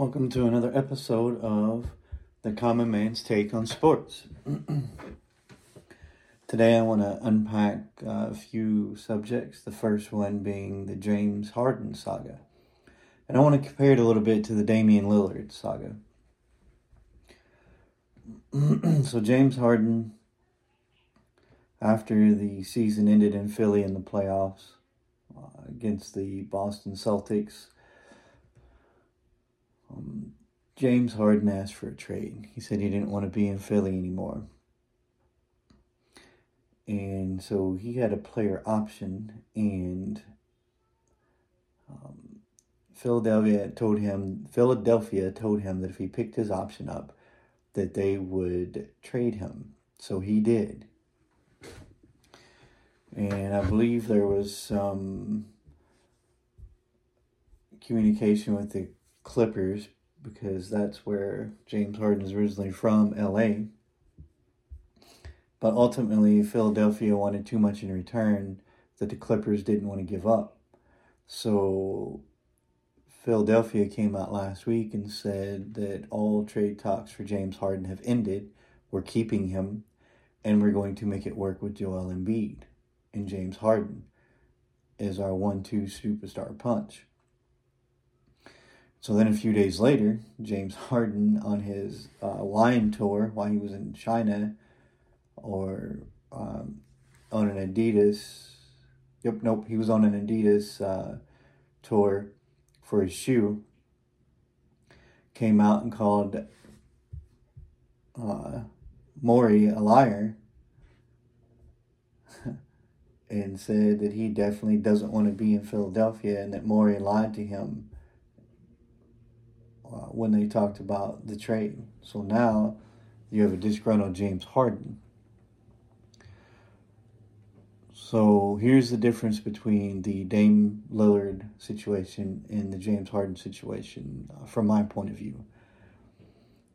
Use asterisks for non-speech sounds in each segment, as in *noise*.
Welcome to another episode of The Common Man's Take on Sports. *clears throat* Today I want to unpack uh, a few subjects, the first one being the James Harden saga. And I want to compare it a little bit to the Damian Lillard saga. *clears throat* so, James Harden, after the season ended in Philly in the playoffs uh, against the Boston Celtics, um, James Harden asked for a trade. He said he didn't want to be in Philly anymore. And so he had a player option, and um, Philadelphia told him Philadelphia told him that if he picked his option up, that they would trade him. So he did. And I believe there was some communication with the Clippers because that's where James Harden is originally from, LA. But ultimately, Philadelphia wanted too much in return that the Clippers didn't want to give up. So Philadelphia came out last week and said that all trade talks for James Harden have ended. We're keeping him, and we're going to make it work with Joel Embiid and James Harden as our one-two superstar punch. So then a few days later, James Harden on his uh, tour while he was in China or um, on an Adidas. Yep, nope, he was on an Adidas uh, tour for his shoe. Came out and called uh, Morey a liar *laughs* and said that he definitely doesn't want to be in Philadelphia and that Morey lied to him uh, when they talked about the trade. So now you have a disgruntled James Harden. So here's the difference between the Dame Lillard situation and the James Harden situation uh, from my point of view.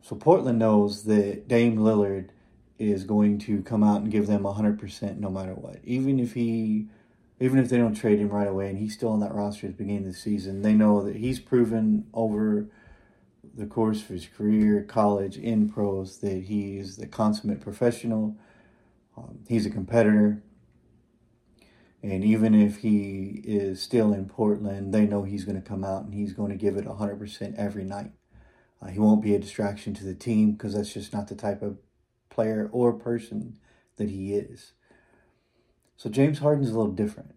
So Portland knows that Dame Lillard is going to come out and give them 100% no matter what. Even if he even if they don't trade him right away and he's still on that roster at the beginning of the season, they know that he's proven over the course of his career, college, in pros, that he's the consummate professional. Um, he's a competitor. And even if he is still in Portland, they know he's going to come out and he's going to give it 100% every night. Uh, he won't be a distraction to the team because that's just not the type of player or person that he is. So James Harden's a little different.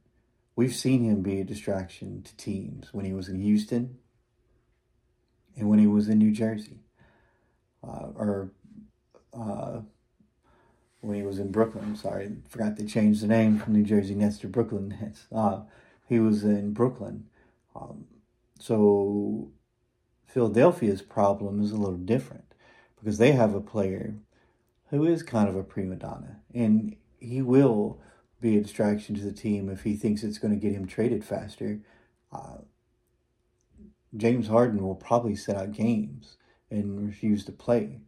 We've seen him be a distraction to teams when he was in Houston, and when he was in New Jersey, uh, or uh, when he was in Brooklyn. Sorry, forgot to change the name from New Jersey Nets to Brooklyn Nets. *laughs* Uh, he was in Brooklyn. Um, so Philadelphia's problem is a little different because they have a player who is kind of a prima donna, and he will be a distraction to the team if he thinks it's going to get him traded faster. Uh, James Harden will probably sit out games and refuse to play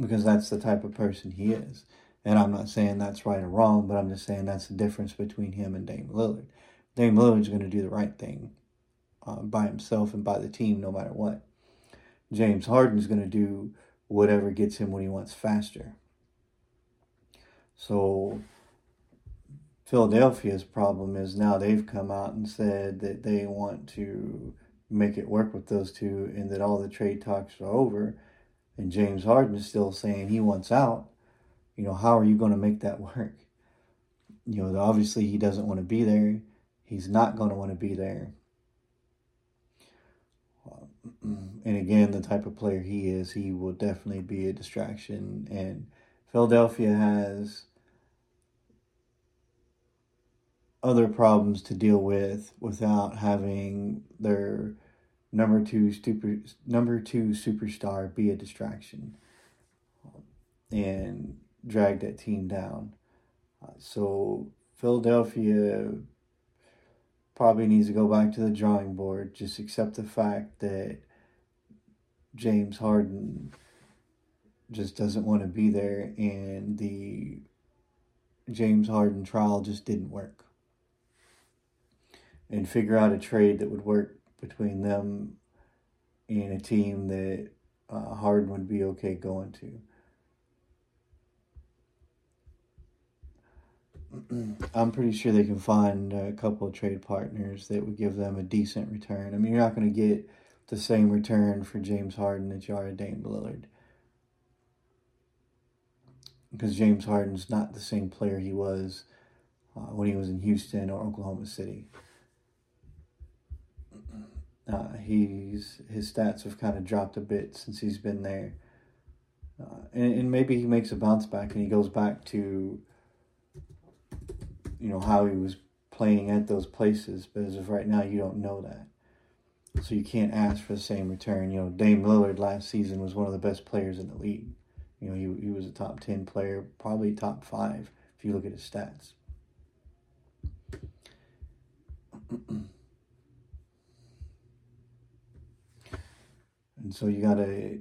because that's the type of person he is. And I'm not saying that's right or wrong, but I'm just saying that's the difference between him and Dame Lillard. Dame Lillard's going to do the right thing uh, by himself and by the team no matter what. James Harden's going to do whatever gets him what he wants faster. So Philadelphia's problem is now they've come out and said that they want to make it work with those two and that all the trade talks are over. And James Harden is still saying he wants out. You know, how are you going to make that *laughs* work? You know, obviously he doesn't want to be there. He's not going to want to be there. *clears throat* And again, the type of player he is, he will definitely be a distraction. And Philadelphia has other problems to deal with without having their number two super number two superstar be a distraction and drag that team down. Uh, so Philadelphia probably needs to go back to the drawing board. Just accept the fact that James Harden just doesn't want to be there, and the James Harden trial just didn't work and figure out a trade that would work between them and a team that uh, Harden would be okay going to. *clears throat* I'm pretty sure they can find a couple of trade partners that would give them a decent return. I mean, you're not going to get the same return for James Harden that you are Dame Lillard. Because James Harden's not the same player he was uh, when he was in Houston or Oklahoma City. Uh, he's his stats have kind of dropped a bit since he's been there, uh, and, and maybe he makes a bounce back and he goes back to you know how he was playing at those places. But as of right now, you don't know that, so you can't ask for the same return. You know, Dame Lillard last season was one of the best players in the league. You know, he he was a top ten player, probably top five if you look at his stats. *clears throat* and so you gotta.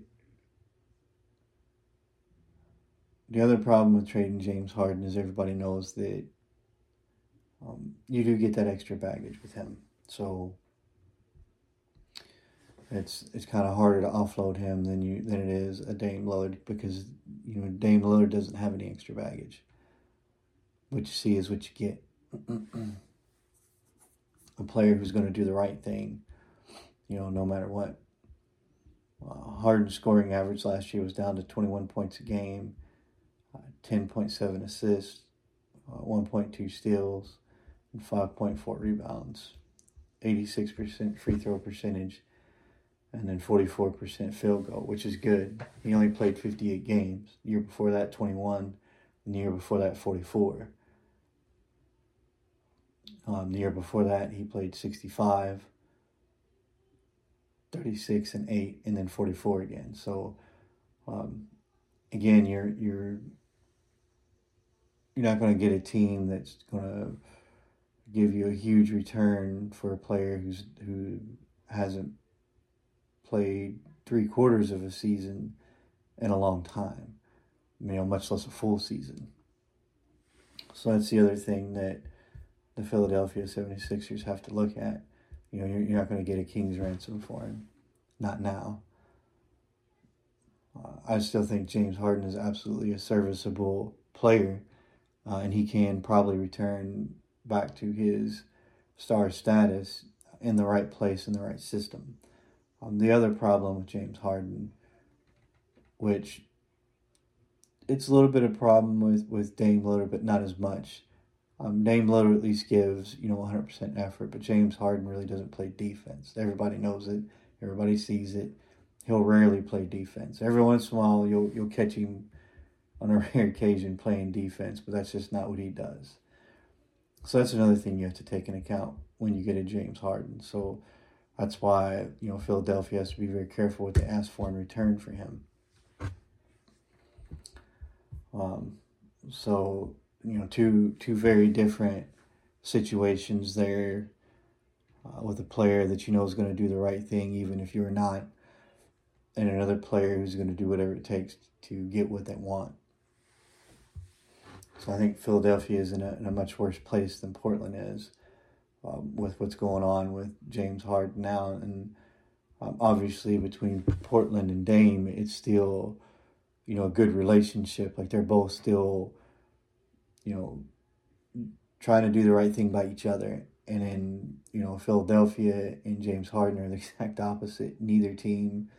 The other problem with trading James Harden is everybody knows that um, you do get that extra baggage with him. So it's it's kind of harder to offload him than you than it is a Dame Lillard because you know Dame Lillard doesn't have any extra baggage. What you see is what you get. *clears throat* a player who's going to do the right thing, you know, no matter what. Uh, Harden's scoring average last year was down to 21 points a game, uh, 10.7 assists, uh, 1.2 steals, and 5.4 rebounds, 86% free throw percentage, and then 44% field goal, which is good. He only played 58 games. The year before that, 21, and the year before that, 44. Um, the year before that, he played 65, 36, and 8, and then 44 again. So, um, again, you're you're you're not going to get a team that's going to give you a huge return for a player who's who hasn't played three quarters of a season in a long time, you know, much less a full season. So that's the other thing that the Philadelphia 76ers have to look at. You know, you're, not going to get a king's ransom for him. Not now. Uh, I still think James Harden is absolutely a serviceable player, uh, and he can probably return back to his star status in the right place in the right system. Um, the other problem with James Harden, which it's a little bit of a problem with, with Dame Lillard, but not as much. Um, Lillard at least gives, you know, 100% effort, but James Harden really doesn't play defense. Everybody knows it. Everybody sees it. He'll rarely play defense. Every once in a while, you'll, you'll catch him on a *laughs* rare occasion playing defense, but that's just not what he does. So that's another thing you have to take into account when you get a James Harden. So that's why you know Philadelphia has to be very careful what they ask for in return for him. Um, so you know, two two very different situations there uh, with a player that you know is going to do the right thing, even if you're not, and another player who's going to do whatever it takes to get what they want. So I think Philadelphia is in a, in a much worse place than Portland is um, with what's going on with James Harden now. And um, obviously, between Portland and Dame, it's still, you know, a good relationship. Like they're both still, you know, trying to do the right thing by each other. And in, you know, Philadelphia and James Harden are the *laughs* exact opposite. Neither team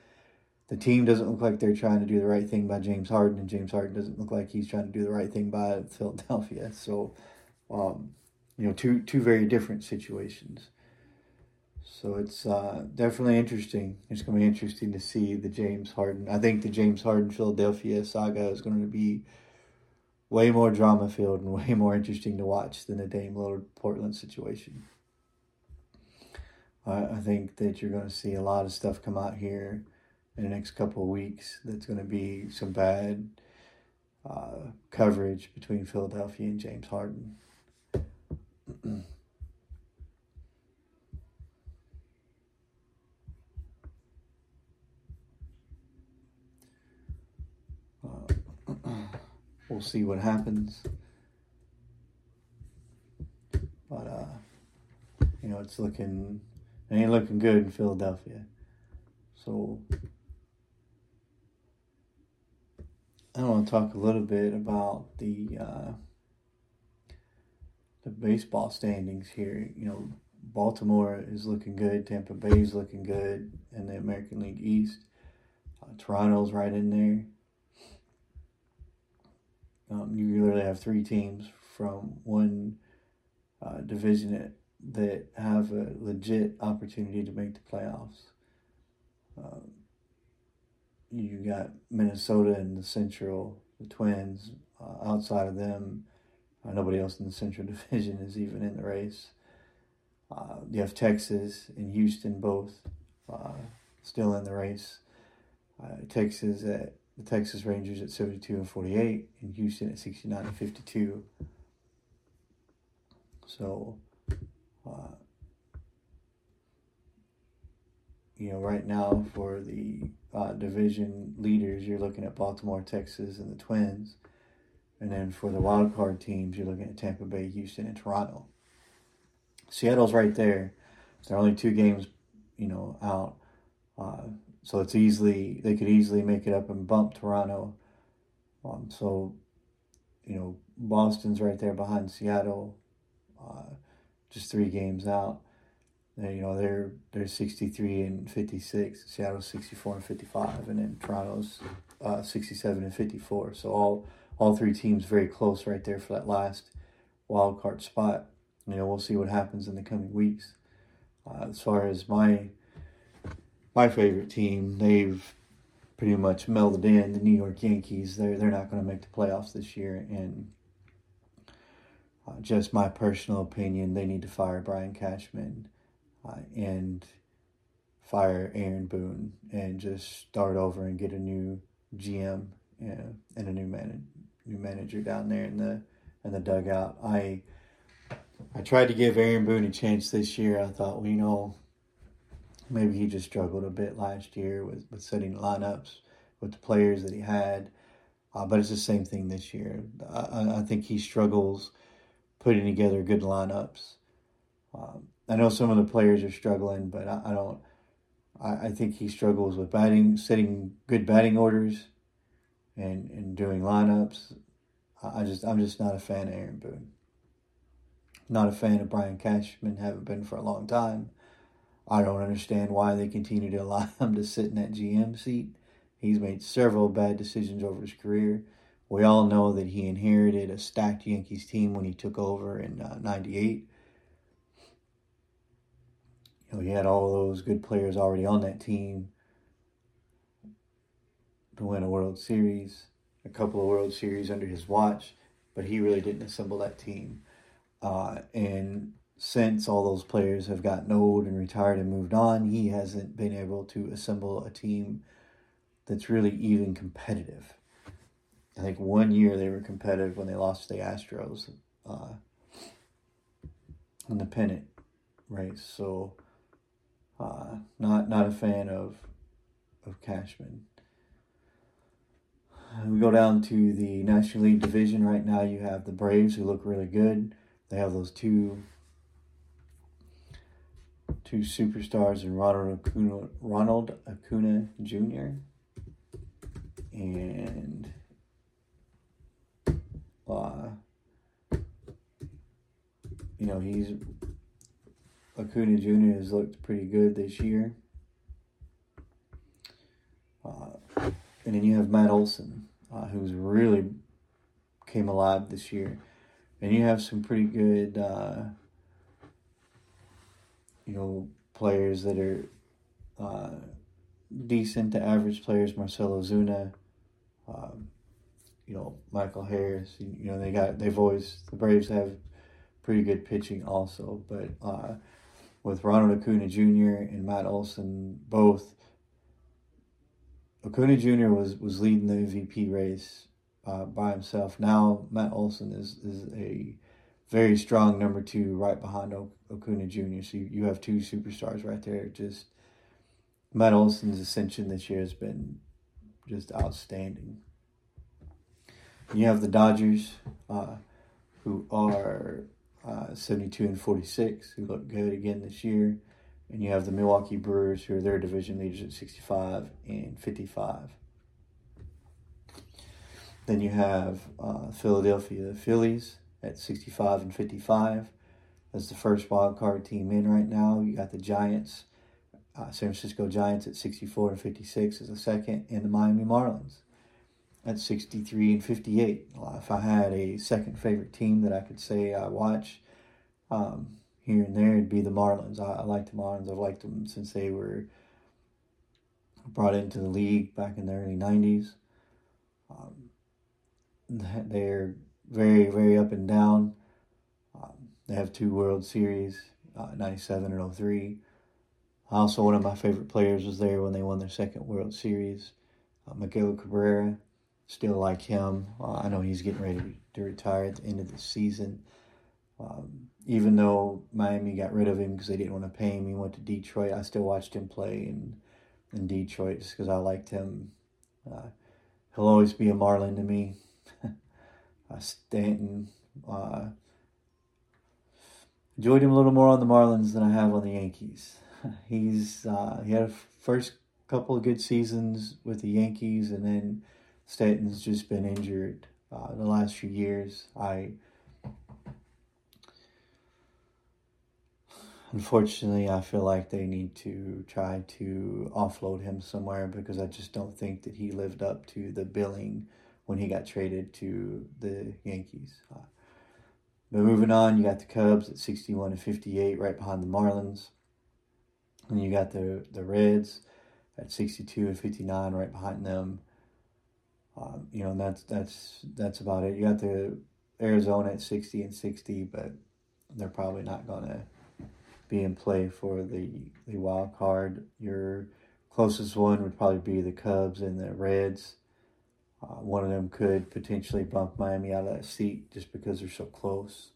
the team doesn't look like they're trying to do the right thing by James Harden, and James Harden doesn't look like he's trying to do the right thing by *laughs* Philadelphia. So, um, you know, two two very different situations. So it's uh, definitely interesting. It's going to be interesting to see the James Harden. I think the James Harden Philadelphia saga is going to be way more drama filled and *laughs* way more interesting to watch than the Dame Lillard Portland situation. I, I think that you're going to see a lot of stuff come out here in the next couple of weeks that's going to be some bad uh, coverage between Philadelphia and James Harden. *clears throat* uh, we'll see what happens. But, uh, you know, it's looking, it ain't looking good in Philadelphia. So I want to talk a little bit about the uh, the baseball standings here. You know, Baltimore is looking good. Tampa Bay is looking good in the American League East. Uh, Toronto's right in there. Um, you literally have three teams from one uh, division that, have a legit opportunity to make the playoffs. Um, you got Minnesota in the Central, the Twins. Uh, outside of them, uh, nobody else in the Central *laughs* Division is even in the race. Uh, you have Texas and Houston both uh, still in the race. Uh, Texas at the Texas Rangers at 72 and 48, and Houston at 69 and 52. So, uh, you know, right now for the uh, division leaders, you're looking at Baltimore, Texas, and the Twins. And then for the wild card teams, you're looking at Tampa Bay, Houston, and Toronto. Seattle's right there. They're only two games, you know, out. Uh, so it's easily they could easily make it up and bump Toronto. Um, so, you know, Boston's right there behind Seattle, uh, just three games out. They, you know, they're they're sixty three and fifty six. Seattle's sixty four and fifty five, and then Toronto's uh, sixty seven and fifty four. So all all three teams very close right there for that last wild card spot. You know, we'll see what happens in the coming weeks. Uh, as far as my my favorite team, they've pretty much melded in. The New York Yankees, they're they're not going to make the playoffs this year, and uh, just my personal opinion, they need to fire Brian Cashman uh, and fire Aaron Boone and just start over and get a new GM and a new man new manager down there in the in the dugout. I I tried to give Aaron Boone a chance this year. I thought, well, you know, maybe he just struggled a bit last year with, with setting lineups with the players that he had. Uh, but it's the same thing this year. I, I think he struggles putting together good lineups. Um, I know some of the players are struggling, but I, I don't. I, I, think he struggles with batting, setting good batting orders, and and doing lineups. I, just I'm just not a fan of Aaron Boone. Not a fan of Brian Cashman. Haven't been for a long time. I don't understand why they continue to allow him to sit in that GM seat. He's made several bad decisions over his career. We all know that he inherited a stacked Yankees team when he took over in uh, 98 you know, he had all those good players already on that team to win a World Series, a couple of World Series under his watch, but he really didn't assemble that team. Uh, and since all those players have gotten old and retired and moved on, he hasn't been able to assemble a team that's really even competitive. I think one year they were competitive when they lost to the Astros uh, in the pennant race. So uh, not not a fan of of Cashman. We go down to the National League Division right now. You have the Braves who look really good. They have those two two superstars in Ronald Acuna, Ronald Acuna Jr. and uh, you know he's Acuna Jr. has looked pretty good this year. Uh, and then you have Matt Olson, uh, who's really came alive this year. And you have some pretty good, uh, you know, players that are uh, decent to average players. Marcell Ozuna, um, you know, Michael Harris. You know, they got they've always the Braves have pretty good pitching also, but uh, with Ronald Acuna Jr. and Matt Olson both. Acuna Jr. was was leading the MVP race uh, by himself. Now Matt Olson is is a very strong number two right behind o- Acuna Jr. So you, you have two superstars right there. Just Matt Olson's ascension this year has been just outstanding. You have the Dodgers, uh, who are uh, 72 and 46, who look good again this year. and you have the Milwaukee Brewers, who are their division leaders at 65 and 55. Then you have uh, Philadelphia Phillies at 65 and 55 as the first wild card team in right now. You got the Giants, uh, San Francisco Giants at 64 and 56 as the second, and the Miami Marlins at 63 and 58. If I had a second favorite team that I could say I watch um, here and there, it'd be the Marlins. I, I like the Marlins. I've liked them since they were brought into the league back in the early 90s. Um, they're very, very up and down. Um, they have two World Series, uh, 97 and 03. Also, one of my favorite players was there when they won their second World Series, uh, Miguel Cabrera. Still like him. Uh, I know he's getting ready to retire at the end of the season. Um, even though Miami got rid of him because they didn't want to pay him, he went to Detroit. I still watched him play in, in Detroit just because I liked him. Uh, he'll always be a Marlin to me. *laughs* uh, Stanton. Uh, enjoyed him a little more on the Marlins than I have on the Yankees. *laughs* He's uh, he had a first couple of good seasons with the Yankees, and then Stanton's just been injured uh, the last few years. I unfortunately I feel like they need to try to offload him somewhere because I just don't think that he lived up to the billing when he got traded to the Yankees. Uh, but moving on, you got the Cubs at 61 and 58, right behind the Marlins. And you got the, the Reds at 62 and 59, right behind them. Um, you know, and that's that's that's about it. You got the Arizona at 60 and 60, but they're probably not going to be in play for the the wild card. Your closest one would probably be the Cubs and the Reds. Uh, one of them could potentially bump Miami out of that seat just because they're so close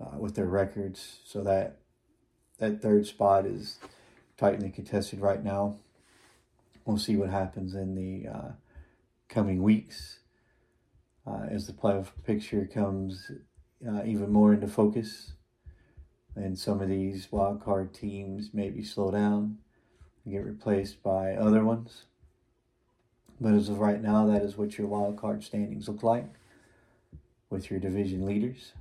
uh, with their records. So that that third spot is tightly contested right now. We'll see what happens in the uh, coming weeks uh, as the playoff picture comes uh, even more into focus, and some of these wild card teams maybe slow down and get replaced by other ones. But as of right now, that is what your wild card standings look like with your division leaders.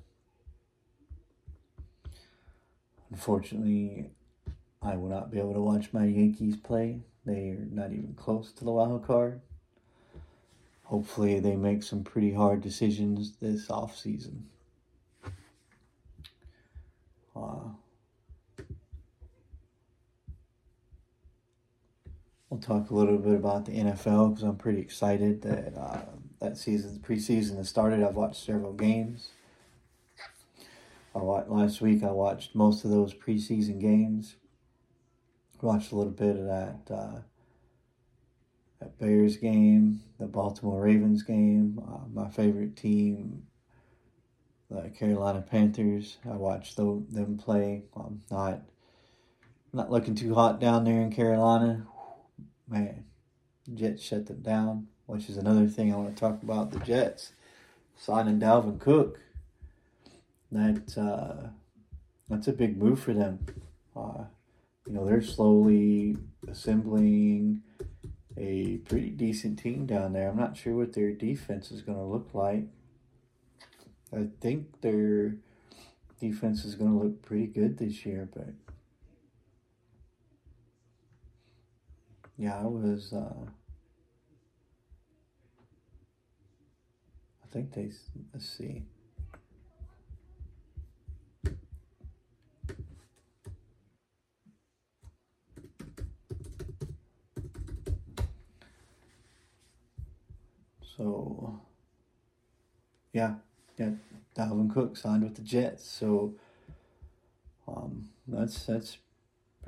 Unfortunately, I will not be able to watch my Yankees play. They are not even close to the wild card. Hopefully, they make some pretty hard decisions this off season. Uh, We'll talk a little bit about the NFL because I'm pretty excited that uh, that season, preseason has started. I've watched several games. I watched, last week. I watched most of those preseason games. Watched a little bit of that uh, that Bears game, the Baltimore Ravens game. Uh, my favorite team, the Carolina Panthers. I watched them play. I'm not not looking too hot down there in Carolina man, Jets shut them down, which is another thing I want to talk about. The Jets signing Dalvin Cook. That uh, that's a big move for them. Uh, you know, they're slowly assembling a pretty decent team down there. I'm not sure what their defense is going to look like. I think their defense is going to look pretty good this year, but Yeah, I was. Uh, I think they. Let's see. So, yeah, yeah, Dalvin Cook signed with the Jets. So, um, that's that's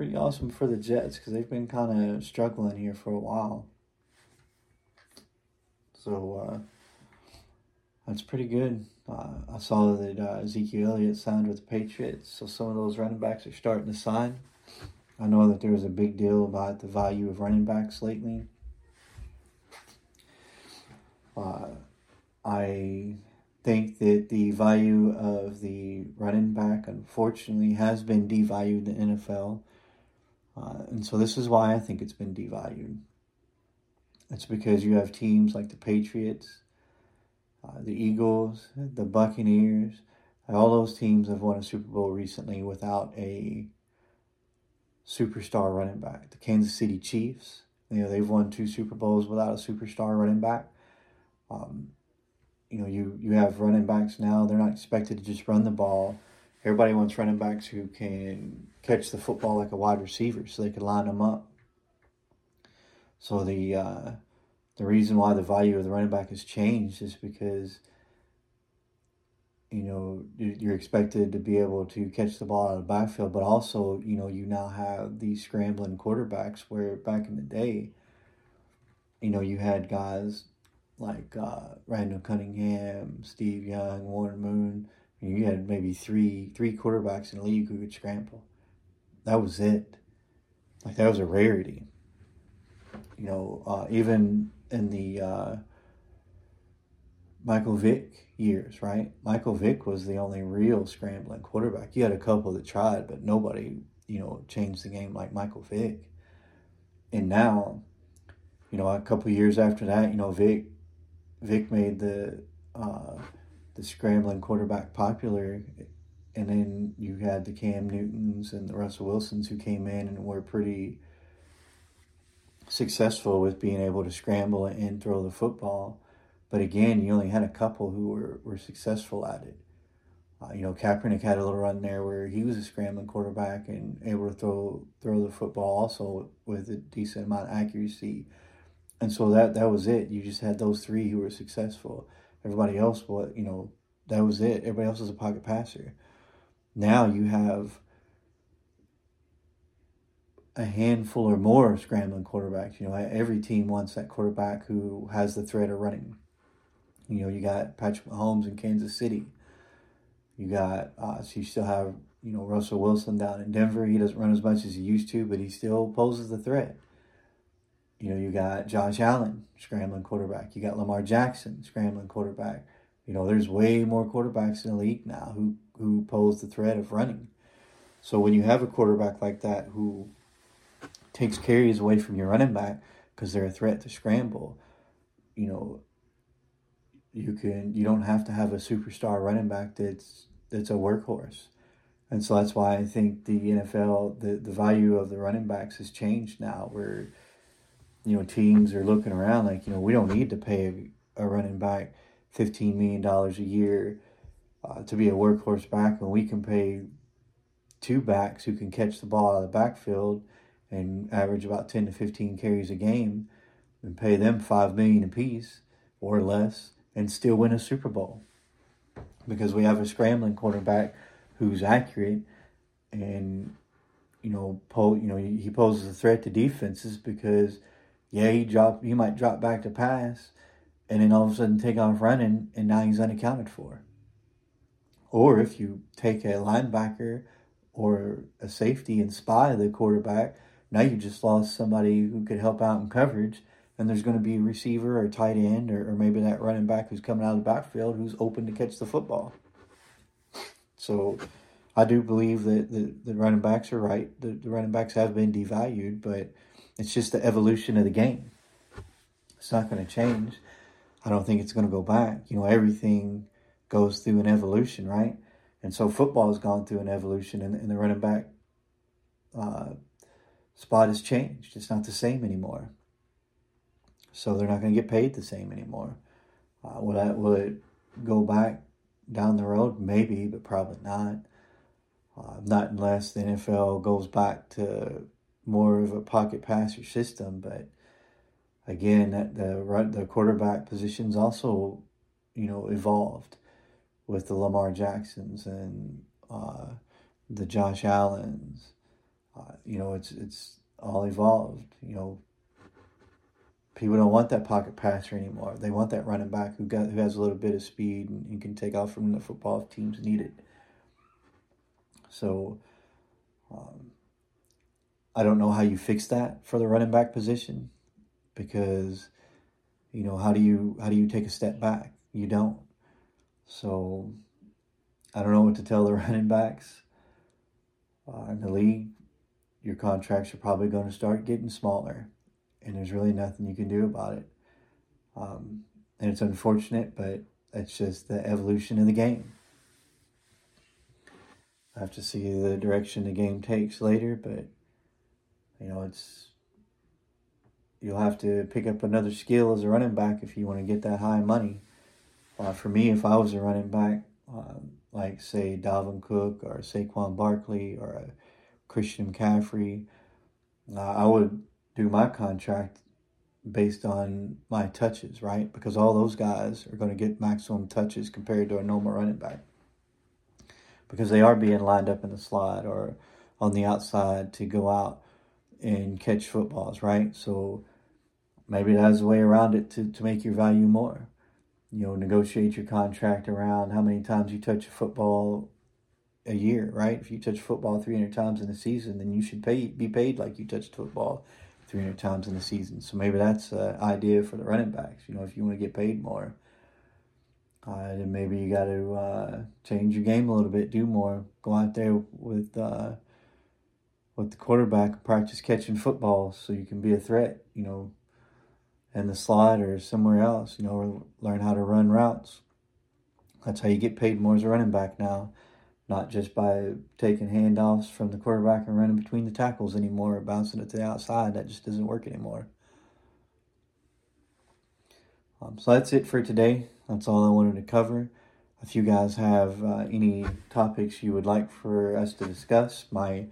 pretty awesome for the Jets because they've been kind of struggling here for a while. So uh, that's pretty good. Uh, I saw that uh, Ezekiel Elliott signed with the Patriots, so some of those running backs are starting to sign. I know that there was a big deal about the value of running backs lately. Uh, I think that the value of the running back, unfortunately, has been devalued in the NFL Uh, and so this is why I think it's been devalued. It's because you have teams like the Patriots, uh, the Eagles, the Buccaneers. All those teams have won a Super Bowl recently without a superstar running back. The Kansas City Chiefs, you know, they've won two Super Bowls without a superstar running back. Um, you know, you you have running backs now. They're not expected to just run the ball. Everybody wants running backs who can catch the football like a wide receiver, so they can line them up. So the uh, the reason why the value of the running back has changed is because you know you're expected to be able to catch the ball out of the backfield, but also you know you now have these scrambling quarterbacks where back in the day, you know you had guys like uh, Randall Cunningham, Steve Young, Warren Moon. You had maybe three three quarterbacks in the league who could scramble. That was it. Like that was a rarity. You know, uh, even in the uh, Michael Vick years, right? Michael Vick was the only real scrambling quarterback. You had a couple that tried, but nobody, you know, changed the game like Michael Vick. And now, you know, a couple years after that, you know, Vick Vick made the uh, the scrambling quarterback popular, and then you had the Cam Newtons and the Russell Wilsons who came in and were pretty successful with being able to scramble and throw the football. But again, you only had a couple who were, were successful at it. Uh, you know, Kaepernick had a little run there where he was a scrambling quarterback and able to throw throw the football also with a decent amount of accuracy and so that that was it. You just had those three who were successful. Everybody else, what you know, that was it. Everybody else was a pocket passer. Now you have a handful or more scrambling quarterbacks. You know, every team wants that quarterback who has the threat of running. You know, you got Patrick Mahomes in Kansas City. You got uh, so you still have you know Russell Wilson down in Denver. He doesn't run as much as he used to, but he still poses the threat. You know, you got Josh Allen, scrambling quarterback. You got Lamar Jackson, scrambling quarterback. You know, there's way more quarterbacks in the league now who, who pose the threat of running. So when you have a quarterback like that who takes carries away from your running back because they're a threat to scramble, you know, you can you don't have to have a superstar running back that's that's a workhorse. And so that's why I think the NFL the, the value of the running backs has changed now where you know, teams are looking around like, you know, we don't need to pay a, running back $15 million a year uh, to be a workhorse back when we can pay two backs who can catch the ball out of the backfield and average about 10 to 15 carries a game and pay them 5 million apiece or less and still win a Super Bowl. Because we have a scrambling quarterback who's accurate and you know po- you know he poses a threat to defenses because yeah, he drop he might drop back to pass and then all of a sudden take off running and now he's unaccounted for. Or if you take a linebacker or a safety and spy the quarterback, now you just lost somebody who could help out in coverage and there's going to be a receiver or tight end or, or maybe that running back who's coming out of the backfield who's open to catch the football. So I do believe that the, the running backs are right. The, the running backs have been devalued, but it's just the evolution of the game. It's not going to change. I don't think it's going to go back. You know, everything goes through an evolution, right? And so football has gone through an evolution, and, and the running back uh, spot has changed. It's not the same anymore. So they're not going to get paid the same anymore. Uh, will, that, will it go back down the road? Maybe, but probably not. Uh, not unless the NFL goes back to more of a pocket passer system. But again, the the quarterback positions also, you know, evolved with the Lamar Jacksons and uh, the Josh Allens. Uh, you know, it's it's all evolved. You know, people don't want that pocket passer anymore. They want that running back who got who has a little bit of speed and, and can take off from the football if teams need it. So, um, I don't know how you fix that for the running back position because you know how do you how do you take a step back? You don't. So I don't know what to tell the *laughs* running backs uh, in the league. your contracts are probably going to start getting smaller, and there's really nothing you can do about it. Um, and it's unfortunate, but it's just the evolution of the game. I have to see the direction the game takes later, but you know, it's you'll have to pick up another skill as a running back if you want to get that high money. Uh, for me, if I was a running back, um, like say Dalvin Cook or Saquon Barkley or a Christian McCaffrey, uh, I would do my contract based on my touches, right? Because all those guys are going to get maximum touches compared to a normal running back. Because they are being lined up in the slot or on the outside to go out and catch footballs, right? So maybe that's a way around it to, to make your value more. You know, negotiate your contract around how many times you touch a football a year, right? If you touch football 300 times in a season, then you should pay be paid like you touched football 300 times in the season. So maybe that's an idea for the running backs. You know, if you want to get paid more, uh, then maybe you got to uh, change your game a little bit, do more, go out there with uh, with the quarterback, practice catching football, so you can be a threat. You know, in the slot or somewhere else. You know, learn how to run routes. That's how you get paid more as a running back now not just by taking handoffs from the quarterback and running between the tackles anymore or bouncing it to the outside. That just doesn't work anymore. Um, so that's it for today. That's all I wanted to cover. If you guys have uh, any topics you would like for us to discuss, my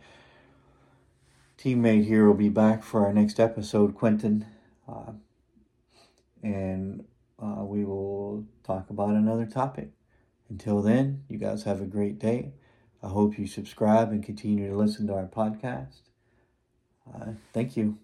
teammate here will be back for our next episode, Quentin. Uh, and uh, we will talk about another topic. Until then, you guys have a great day. I hope you subscribe and continue to listen to our podcast. Uh, thank you.